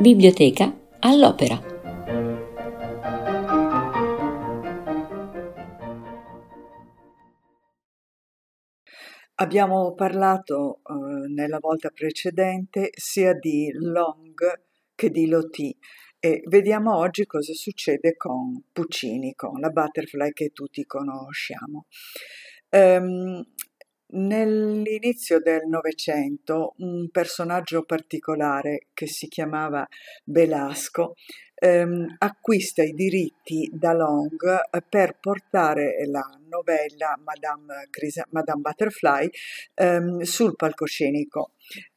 Biblioteca all'opera. Abbiamo parlato eh, nella volta precedente sia di Long che di Loti e vediamo oggi cosa succede con Puccini, con la butterfly che tutti conosciamo. Um, Nell'inizio del Novecento un personaggio particolare che si chiamava Belasco ehm, acquista i diritti da Long per portare la novella Madame, Crisa- Madame Butterfly ehm, sul palcoscenico.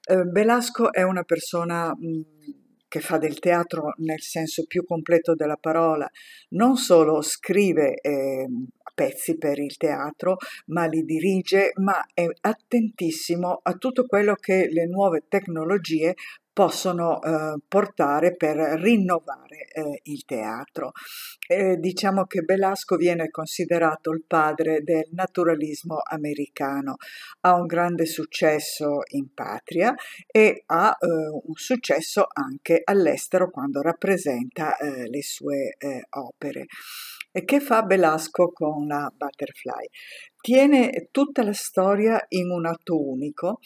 Eh, Belasco è una persona mh, che fa del teatro nel senso più completo della parola, non solo scrive eh, pezzi per il teatro, ma li dirige, ma è attentissimo a tutto quello che le nuove tecnologie possono eh, portare per rinnovare eh, il teatro. Eh, diciamo che Belasco viene considerato il padre del naturalismo americano, ha un grande successo in patria e ha eh, un successo anche all'estero quando rappresenta eh, le sue eh, opere. Che fa Belasco con la Butterfly? Tiene tutta la storia in un atto unico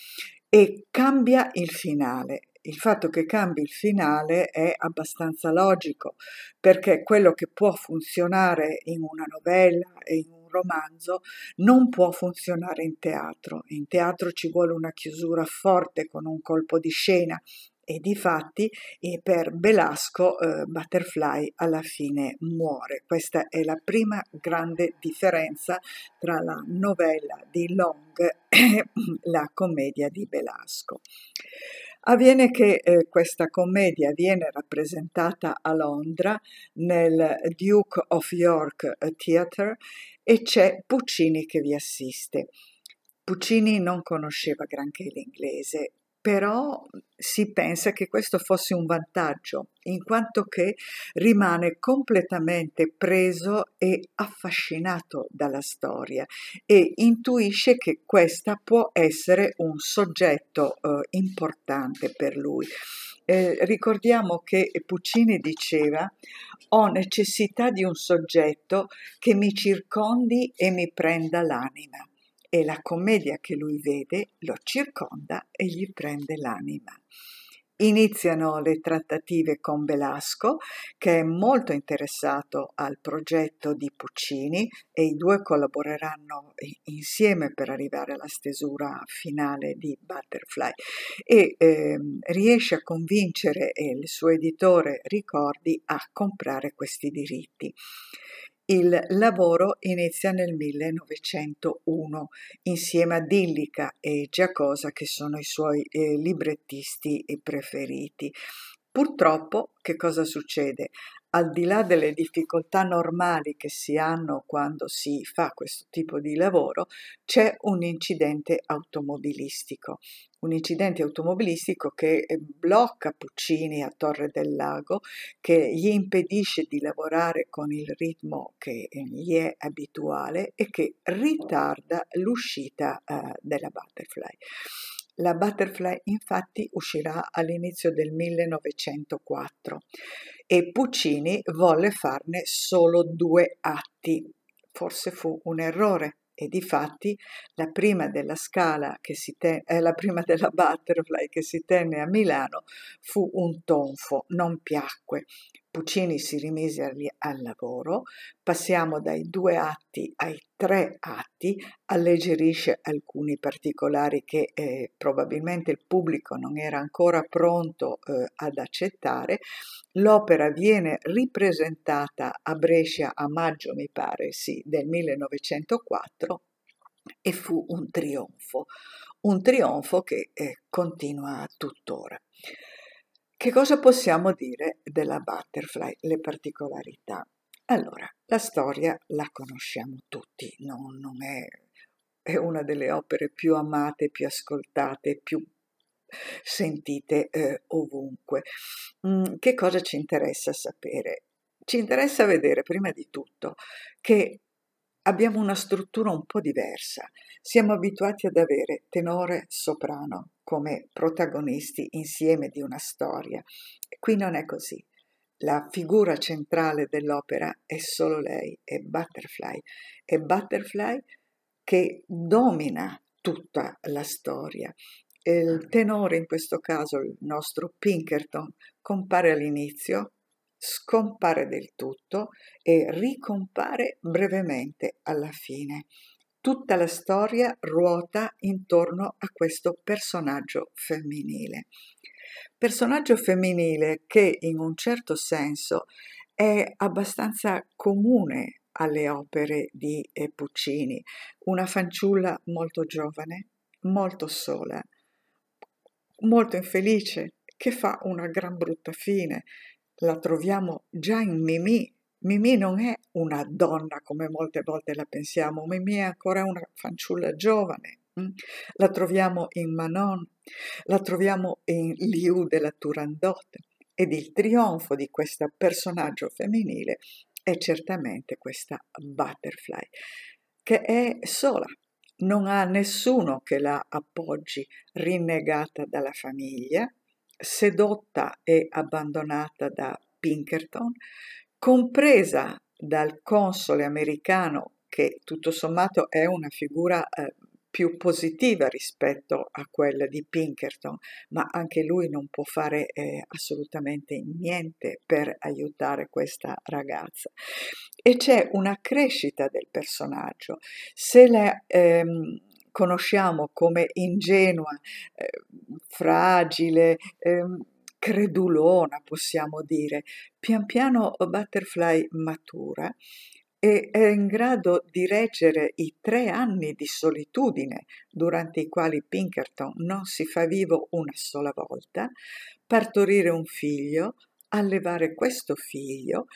e cambia il finale. Il fatto che cambi il finale è abbastanza logico, perché quello che può funzionare in una novella e in un romanzo non può funzionare in teatro. In teatro ci vuole una chiusura forte con un colpo di scena e difatti e per Belasco eh, Butterfly alla fine muore. Questa è la prima grande differenza tra la novella di Long e la commedia di Belasco. Avviene che eh, questa commedia viene rappresentata a Londra nel Duke of York Theatre e c'è Puccini che vi assiste. Puccini non conosceva granché l'inglese però si pensa che questo fosse un vantaggio, in quanto che rimane completamente preso e affascinato dalla storia e intuisce che questa può essere un soggetto eh, importante per lui. Eh, ricordiamo che Puccini diceva ho necessità di un soggetto che mi circondi e mi prenda l'anima e la commedia che lui vede lo circonda e gli prende l'anima. Iniziano le trattative con Belasco, che è molto interessato al progetto di Puccini e i due collaboreranno insieme per arrivare alla stesura finale di Butterfly e eh, riesce a convincere il suo editore Ricordi a comprare questi diritti. Il lavoro inizia nel 1901 insieme a Dillica e Giacosa che sono i suoi eh, librettisti preferiti. Purtroppo che cosa succede? Al di là delle difficoltà normali che si hanno quando si fa questo tipo di lavoro, c'è un incidente automobilistico un incidente automobilistico che eh, blocca Puccini a Torre del Lago, che gli impedisce di lavorare con il ritmo che eh, gli è abituale e che ritarda l'uscita uh, della Butterfly. La Butterfly infatti uscirà all'inizio del 1904 e Puccini volle farne solo due atti. Forse fu un errore e difatti la prima della scala che si te- eh, la prima della butterfly che si tenne a Milano fu un tonfo, non piacque. Puccini si rimise al lavoro, passiamo dai due atti ai tre atti, alleggerisce alcuni particolari che eh, probabilmente il pubblico non era ancora pronto eh, ad accettare. L'opera viene ripresentata a Brescia a maggio, mi pare, sì, del 1904 e fu un trionfo, un trionfo che eh, continua tuttora. Che cosa possiamo dire della Butterfly, le particolarità? Allora, la storia la conosciamo tutti, non, non è, è, una delle opere più amate, più ascoltate, più sentite eh, ovunque. Mm, che cosa ci interessa sapere? Ci interessa vedere prima di tutto che abbiamo una struttura un po' diversa. Siamo abituati ad avere tenore, soprano come protagonisti insieme di una storia. Qui non è così. La figura centrale dell'opera è solo lei, è Butterfly. È Butterfly che domina tutta la storia. Il tenore, in questo caso il nostro Pinkerton, compare all'inizio, scompare del tutto e ricompare brevemente alla fine. Tutta la storia ruota intorno a questo personaggio femminile. Personaggio femminile che in un certo senso è abbastanza comune alle opere di Puccini, una fanciulla molto giovane, molto sola, molto infelice, che fa una gran brutta fine, la troviamo già in Mimì. Mimì non è una donna come molte volte la pensiamo, Mimì è ancora una fanciulla giovane. Mm? La troviamo in Manon, la troviamo in Liu della Turandot ed il trionfo di questo personaggio femminile è certamente questa Butterfly, che è sola, non ha nessuno che la appoggi, rinnegata dalla famiglia, sedotta e abbandonata da Pinkerton, compresa dal console americano che tutto sommato è una figura eh, più positiva rispetto a quella di Pinkerton, ma anche lui non può fare eh, assolutamente niente per aiutare questa ragazza. E c'è una crescita del personaggio. Se la ehm, conosciamo come ingenua, eh, fragile, eh, credulona, possiamo dire. Pian piano Butterfly matura e è in grado di reggere i tre anni di solitudine durante i quali Pinkerton non si fa vivo una sola volta, partorire un figlio, allevare questo figlio,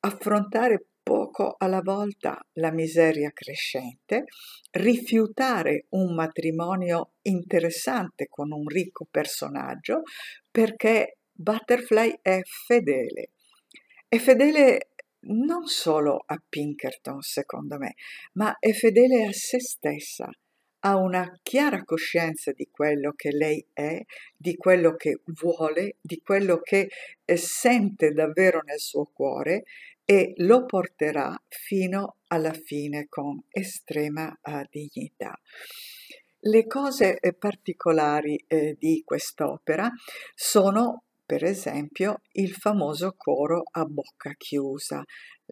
affrontare poco alla volta la miseria crescente, rifiutare un matrimonio interessante con un ricco personaggio perché Butterfly è fedele. È fedele non solo a Pinkerton, secondo me, ma è fedele a se stessa, ha una chiara coscienza di quello che lei è, di quello che vuole, di quello che eh, sente davvero nel suo cuore e lo porterà fino alla fine con estrema uh, dignità. Le cose eh, particolari eh, di quest'opera sono per esempio il famoso coro a bocca chiusa,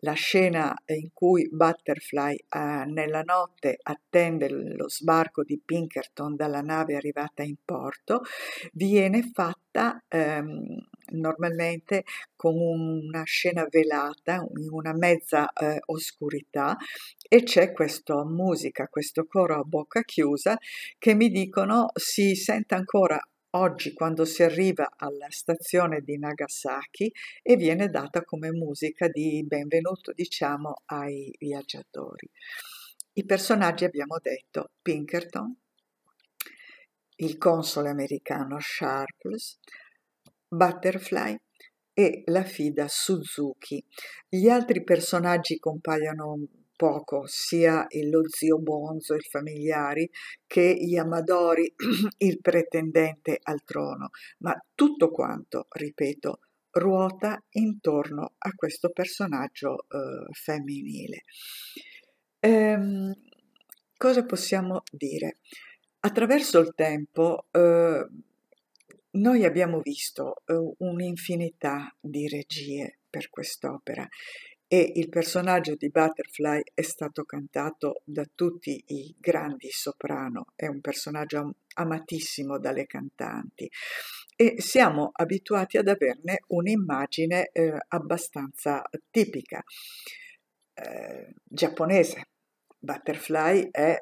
la scena in cui Butterfly eh, nella notte attende lo sbarco di Pinkerton dalla nave arrivata in porto viene fatta ehm, normalmente con una scena velata, in una mezza eh, oscurità e c'è questa musica, questo coro a bocca chiusa che mi dicono si sente ancora oggi quando si arriva alla stazione di Nagasaki e viene data come musica di benvenuto, diciamo, ai viaggiatori. I personaggi abbiamo detto Pinkerton, il console americano Sharpless, Butterfly e la fida Suzuki. Gli altri personaggi compaiono poco, sia lo zio Bonzo, i familiari, che gli Amadori, il pretendente al trono, ma tutto quanto, ripeto, ruota intorno a questo personaggio eh, femminile. Ehm, cosa possiamo dire? Attraverso il tempo eh, noi abbiamo visto eh, un'infinità di regie per quest'opera e il personaggio di Butterfly è stato cantato da tutti i grandi soprano, è un personaggio amatissimo dalle cantanti e siamo abituati ad averne un'immagine eh, abbastanza tipica eh, giapponese. Butterfly è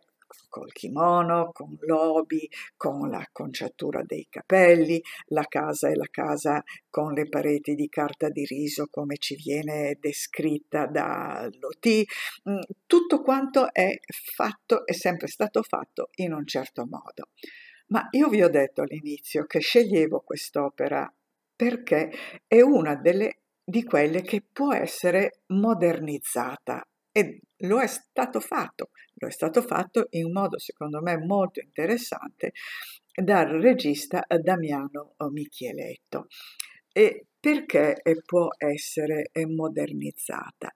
col kimono, con l'obi, con la conciatura dei capelli, la casa è la casa con le pareti di carta di riso come ci viene descritta da Loti, mm, tutto quanto è fatto, è sempre stato fatto in un certo modo. Ma io vi ho detto all'inizio che sceglievo quest'opera perché è una delle, di quelle che può essere modernizzata e lo è stato fatto, lo è stato fatto in modo secondo me molto interessante dal regista Damiano Michieletto. E perché può essere modernizzata?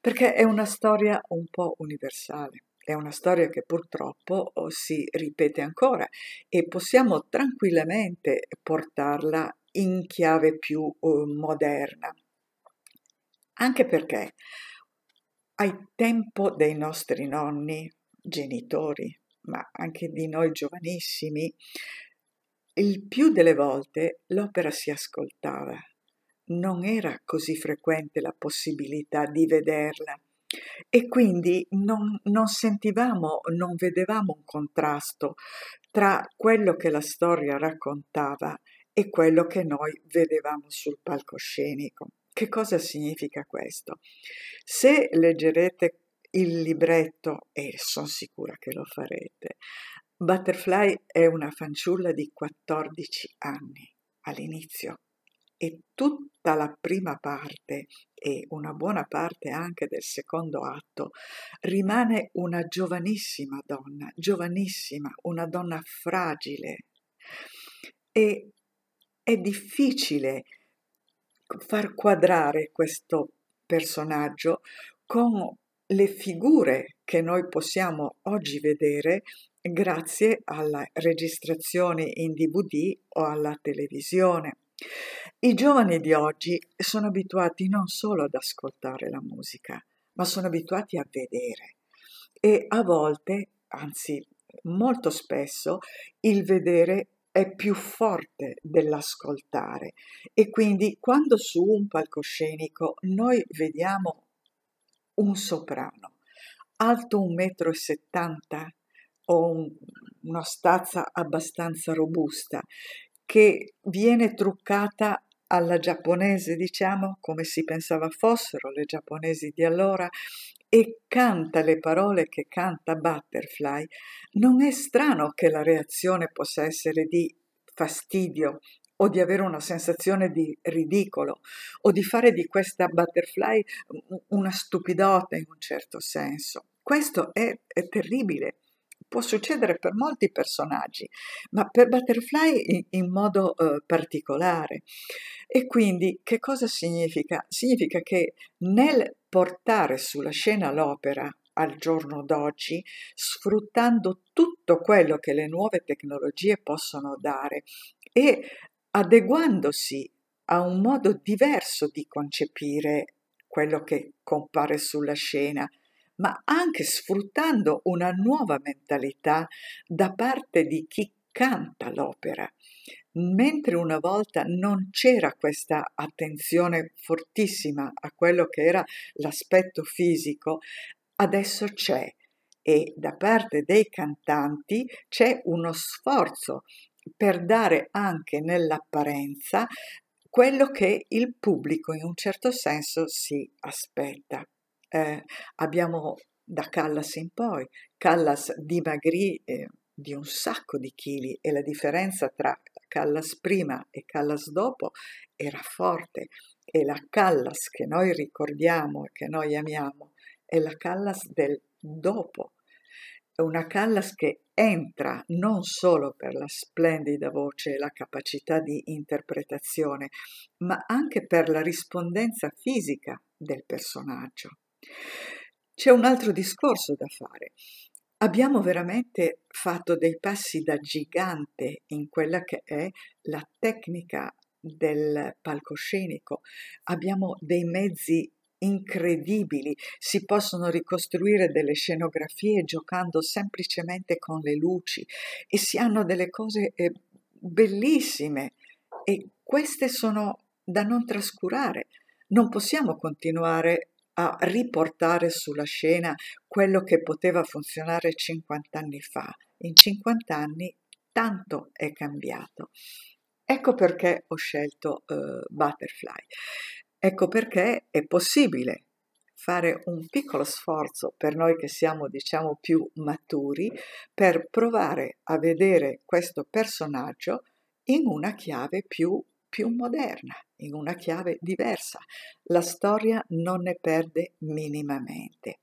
Perché è una storia un po' universale. È una storia che purtroppo oh, si ripete ancora e possiamo tranquillamente portarla in chiave più uh, moderna. Anche perché al tempo dei nostri nonni, genitori, ma anche di noi giovanissimi, il più delle volte l'opera si ascoltava. Non era così frequente la possibilità di vederla e quindi non, non sentivamo, non vedevamo un contrasto tra quello che la storia raccontava e quello che noi vedevamo sul palcoscenico. Che cosa significa questo? Se leggerete il libretto, e sono sicura che lo farete, Butterfly è una fanciulla di 14 anni all'inizio e tutta la prima parte e una buona parte anche del secondo atto rimane una giovanissima donna, giovanissima, una donna fragile. E è difficile far quadrare questo personaggio con le figure che noi possiamo oggi vedere grazie alle registrazioni in DVD o alla televisione. I giovani di oggi sono abituati non solo ad ascoltare la musica, ma sono abituati a vedere e a volte, anzi molto spesso, il vedere è più forte dell'ascoltare. E quindi quando su un palcoscenico noi vediamo un soprano alto 1,70 m o un, una stazza abbastanza robusta che viene truccata alla giapponese, diciamo, come si pensava fossero le giapponesi di allora, e canta le parole che canta Butterfly, non è strano che la reazione possa essere di fastidio o di avere una sensazione di ridicolo o di fare di questa butterfly una stupidota in un certo senso. Questo è, è terribile può succedere per molti personaggi, ma per Butterfly in, in modo eh, particolare. E quindi che cosa significa? Significa che nel portare sulla scena l'opera al giorno d'oggi, sfruttando tutto quello che le nuove tecnologie possono dare e adeguandosi a un modo diverso di concepire quello che compare sulla scena, ma anche sfruttando una nuova mentalità da parte di chi canta l'opera. Mentre una volta non c'era questa attenzione fortissima a quello che era l'aspetto fisico, adesso c'è e da parte dei cantanti c'è uno sforzo per dare anche nell'apparenza quello che il pubblico in un certo senso si aspetta. Eh, abbiamo da Callas in poi, Callas dimagrì eh, di un sacco di chili e la differenza tra Callas prima e Callas dopo era forte. E la Callas che noi ricordiamo e che noi amiamo è la Callas del dopo, è una Callas che entra non solo per la splendida voce e la capacità di interpretazione, ma anche per la rispondenza fisica del personaggio. C'è un altro discorso da fare. Abbiamo veramente fatto dei passi da gigante in quella che è la tecnica del palcoscenico. Abbiamo dei mezzi incredibili, si possono ricostruire delle scenografie giocando semplicemente con le luci e si hanno delle cose eh, bellissime e queste sono da non trascurare. Non possiamo continuare a riportare sulla scena quello che poteva funzionare 50 anni fa. In 50 anni tanto è cambiato. Ecco perché ho scelto uh, Butterfly. Ecco perché è possibile fare un piccolo sforzo per noi che siamo diciamo più maturi per provare a vedere questo personaggio in una chiave più più moderna, in una chiave diversa. La storia non ne perde minimamente.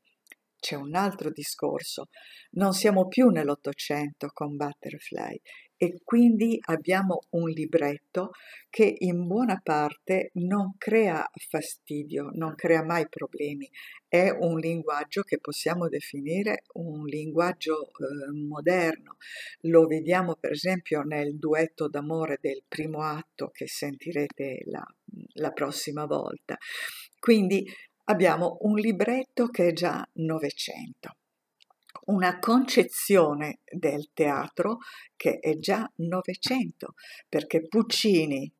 c'è un altro discorso. Non siamo più nell'Ottocento con Butterfly e quindi abbiamo un libretto che in buona parte non crea fastidio, non crea mai problemi. È un linguaggio che possiamo definire un linguaggio eh, moderno. Lo vediamo per esempio nel duetto d'amore del primo atto che sentirete la, la prossima volta. Quindi abbiamo un libretto che è già Novecento una concezione del teatro che è già Novecento, perché Puccini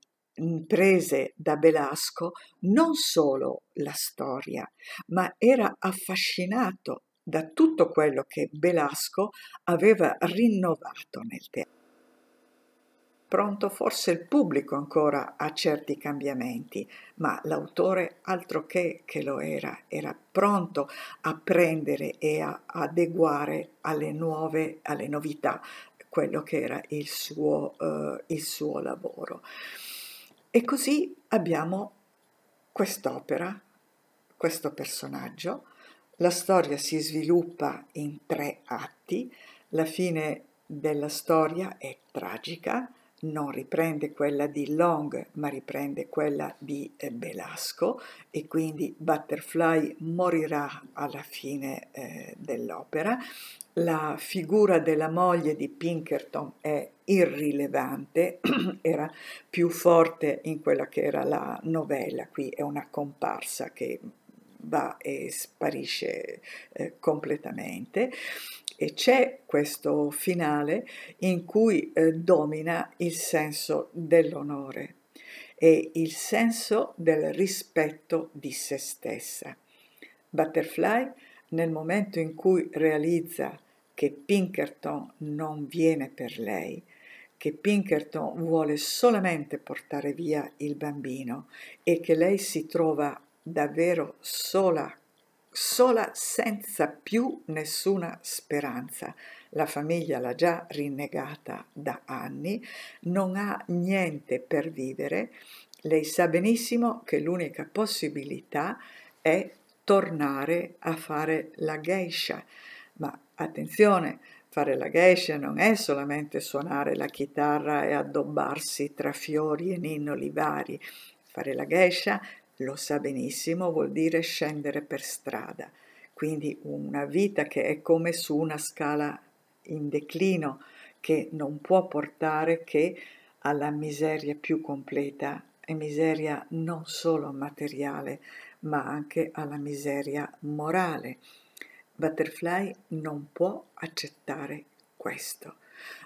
prese da Belasco non solo la storia, ma era affascinato da tutto quello che Belasco aveva rinnovato nel teatro pronto forse il pubblico ancora a certi cambiamenti, ma l'autore altro che che lo era, era pronto a prendere e a adeguare alle nuove, alle novità, quello che era il suo, uh, il suo lavoro. E così abbiamo quest'opera, questo personaggio. La storia si sviluppa in tre atti, la fine della storia è tragica, non riprende quella di Long, ma riprende quella di eh, Belasco e quindi Butterfly morirà alla fine eh, dell'opera. La figura della moglie di Pinkerton è irrilevante, era più forte in quella che era la novella, qui è una comparsa che va e sparisce eh, completamente e c'è questo finale in cui eh, domina il senso dell'onore e il senso del rispetto di se stessa. Butterfly, nel momento in cui realizza che Pinkerton non viene per lei, che Pinkerton vuole solamente portare via il bambino e che lei si trova davvero sola sola senza più nessuna speranza. La famiglia l'ha già rinnegata da anni, non ha niente per vivere. Lei sa benissimo che l'unica possibilità è tornare a fare la geisha. Ma attenzione, fare la geisha non è solamente suonare la chitarra e addobbarsi tra fiori e ninnoli vari. Fare la geisha lo sa benissimo, vuol dire scendere per strada, quindi una vita che è come su una scala in declino che non può portare che alla miseria più completa e miseria non solo materiale, ma anche alla miseria morale. Butterfly non può accettare questo.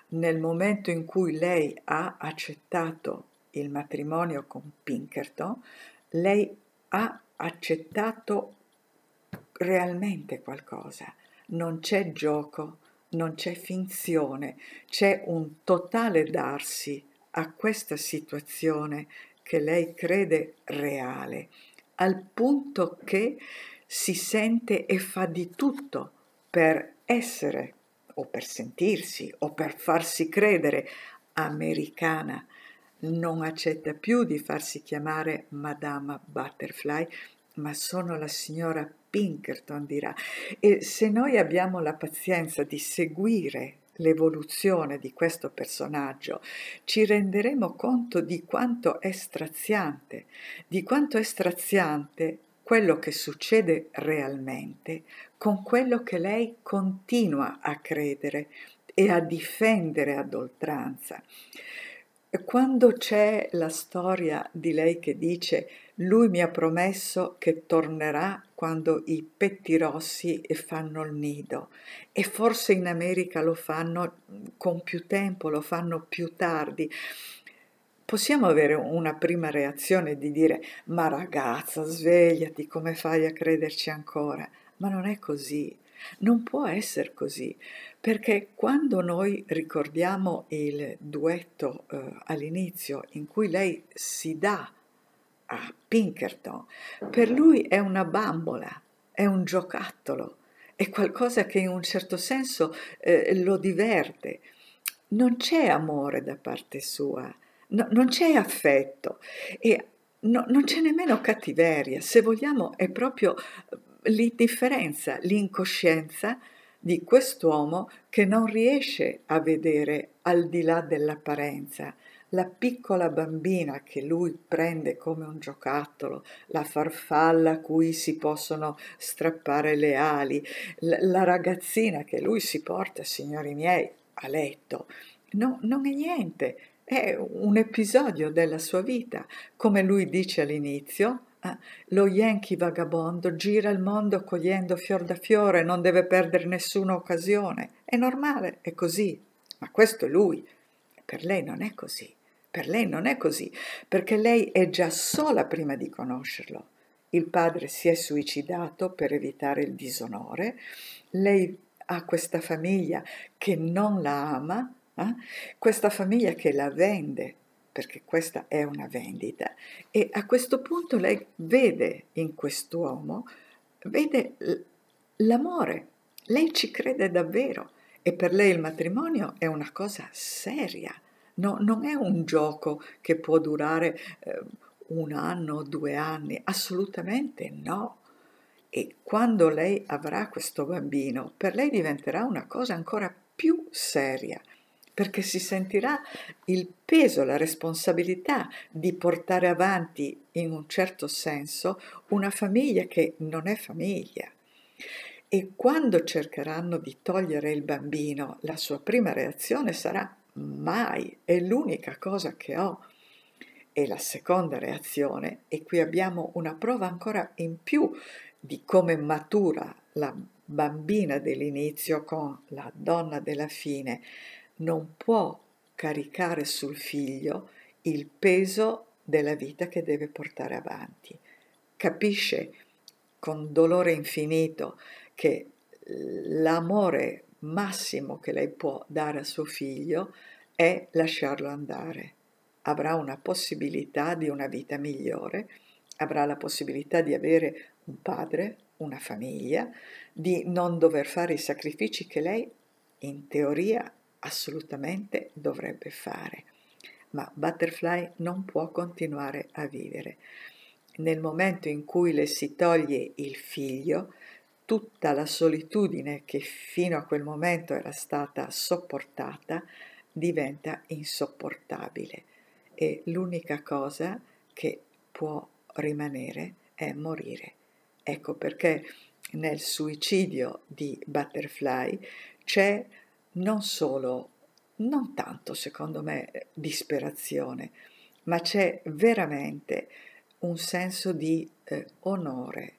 Nel momento in cui lei ha accettato il matrimonio con Pinkerton, lei ha accettato realmente qualcosa. Non c'è gioco, non c'è finzione, c'è un totale darsi a questa situazione che lei crede reale, al punto che si sente e fa di tutto per essere o per sentirsi o per farsi credere americana, non accetta più di farsi chiamare Madama Butterfly, ma sono la signora Pinkerton, dirà. E se noi abbiamo la pazienza di seguire l'evoluzione di questo personaggio, ci renderemo conto di quanto è straziante, di quanto è straziante quello che succede realmente con quello che lei continua a credere e a difendere ad oltranza. Quando c'è la storia di lei che dice lui mi ha promesso che tornerà quando i pettirossi fanno il nido e forse in America lo fanno con più tempo, lo fanno più tardi. Possiamo avere una prima reazione di dire ma ragazza svegliati come fai a crederci ancora? Ma non è così. Non può essere così, perché quando noi ricordiamo il duetto eh, all'inizio in cui lei si dà a Pinkerton, per lui è una bambola, è un giocattolo, è qualcosa che in un certo senso eh, lo diverte. Non c'è amore da parte sua, no, non c'è affetto e no, non c'è nemmeno cattiveria, se vogliamo è proprio l'indifferenza, l'incoscienza di quest'uomo che non riesce a vedere al di là dell'apparenza la piccola bambina che lui prende come un giocattolo, la farfalla a cui si possono strappare le ali, la ragazzina che lui si porta, signori miei, a letto. No, non è niente, è un episodio della sua vita, come lui dice all'inizio, Ah, lo Yankee vagabondo gira il mondo cogliendo fior da fiore, non deve perdere nessuna occasione. È normale, è così. Ma questo è lui. Per lei non è così. Per lei non è così, perché lei è già sola prima di conoscerlo. Il padre si è suicidato per evitare il disonore, lei ha questa famiglia che non la ama, eh? questa famiglia che la vende perché questa è una vendita. E a questo punto lei vede in quest'uomo, vede l'amore, lei ci crede davvero. E per lei il matrimonio è una cosa seria, no, non è un gioco che può durare eh, un anno o due anni, assolutamente no. E quando lei avrà questo bambino, per lei diventerà una cosa ancora più seria perché si sentirà il peso, la responsabilità di portare avanti in un certo senso una famiglia che non è famiglia. E quando cercheranno di togliere il bambino, la sua prima reazione sarà mai, è l'unica cosa che ho. E la seconda reazione, e qui abbiamo una prova ancora in più di come matura la bambina dell'inizio con la donna della fine, non può caricare sul figlio il peso della vita che deve portare avanti. Capisce con dolore infinito che l'amore massimo che lei può dare a suo figlio è lasciarlo andare. Avrà una possibilità di una vita migliore, avrà la possibilità di avere un padre, una famiglia, di non dover fare i sacrifici che lei in teoria assolutamente dovrebbe fare. Ma Butterfly non può continuare a vivere. Nel momento in cui le si toglie il figlio, tutta la solitudine che fino a quel momento era stata sopportata diventa insopportabile e l'unica cosa che può rimanere è morire. Ecco perché nel suicidio di Butterfly c'è non solo, non tanto secondo me, disperazione, ma c'è veramente un senso di eh, onore,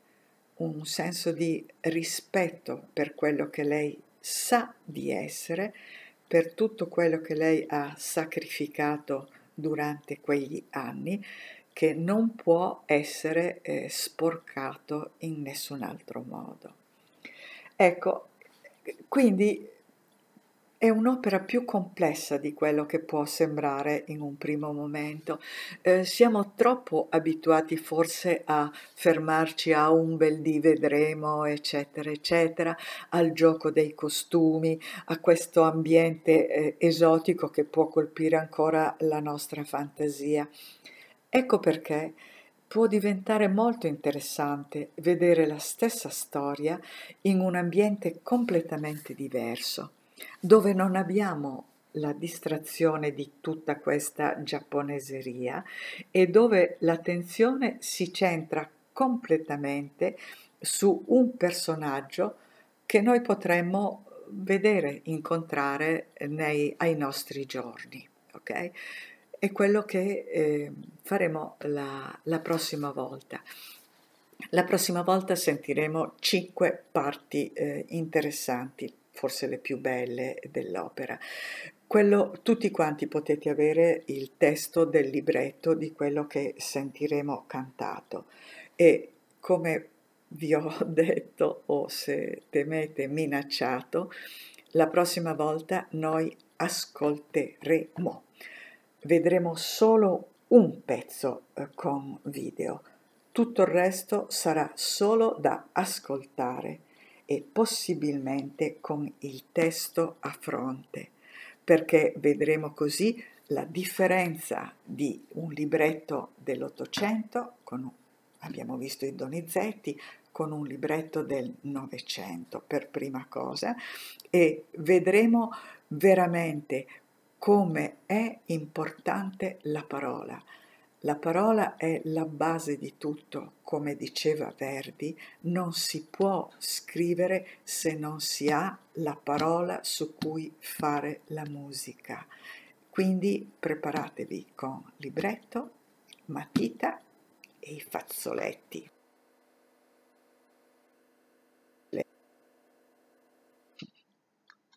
un senso di rispetto per quello che lei sa di essere, per tutto quello che lei ha sacrificato durante quegli anni, che non può essere eh, sporcato in nessun altro modo. Ecco, quindi è un'opera più complessa di quello che può sembrare in un primo momento. Eh, siamo troppo abituati forse a fermarci a un bel di vedremo, eccetera, eccetera, al gioco dei costumi, a questo ambiente eh, esotico che può colpire ancora la nostra fantasia. Ecco perché può diventare molto interessante vedere la stessa storia in un ambiente completamente diverso dove non abbiamo la distrazione di tutta questa giapponeseria e dove l'attenzione si centra completamente su un personaggio che noi potremmo vedere, incontrare nei, ai nostri giorni. Okay? È quello che eh, faremo la, la prossima volta. La prossima volta sentiremo cinque parti eh, interessanti forse le più belle dell'opera. Quello, tutti quanti potete avere il testo del libretto di quello che sentiremo cantato e come vi ho detto o se temete minacciato, la prossima volta noi ascolteremo. Vedremo solo un pezzo eh, con video, tutto il resto sarà solo da ascoltare e possibilmente con il testo a fronte, perché vedremo così la differenza di un libretto dell'Ottocento, abbiamo visto i Donizetti, con un libretto del Novecento per prima cosa e vedremo veramente come è importante la parola. La parola è la base di tutto, come diceva Verdi, non si può scrivere se non si ha la parola su cui fare la musica. Quindi preparatevi con libretto, matita e i fazzoletti.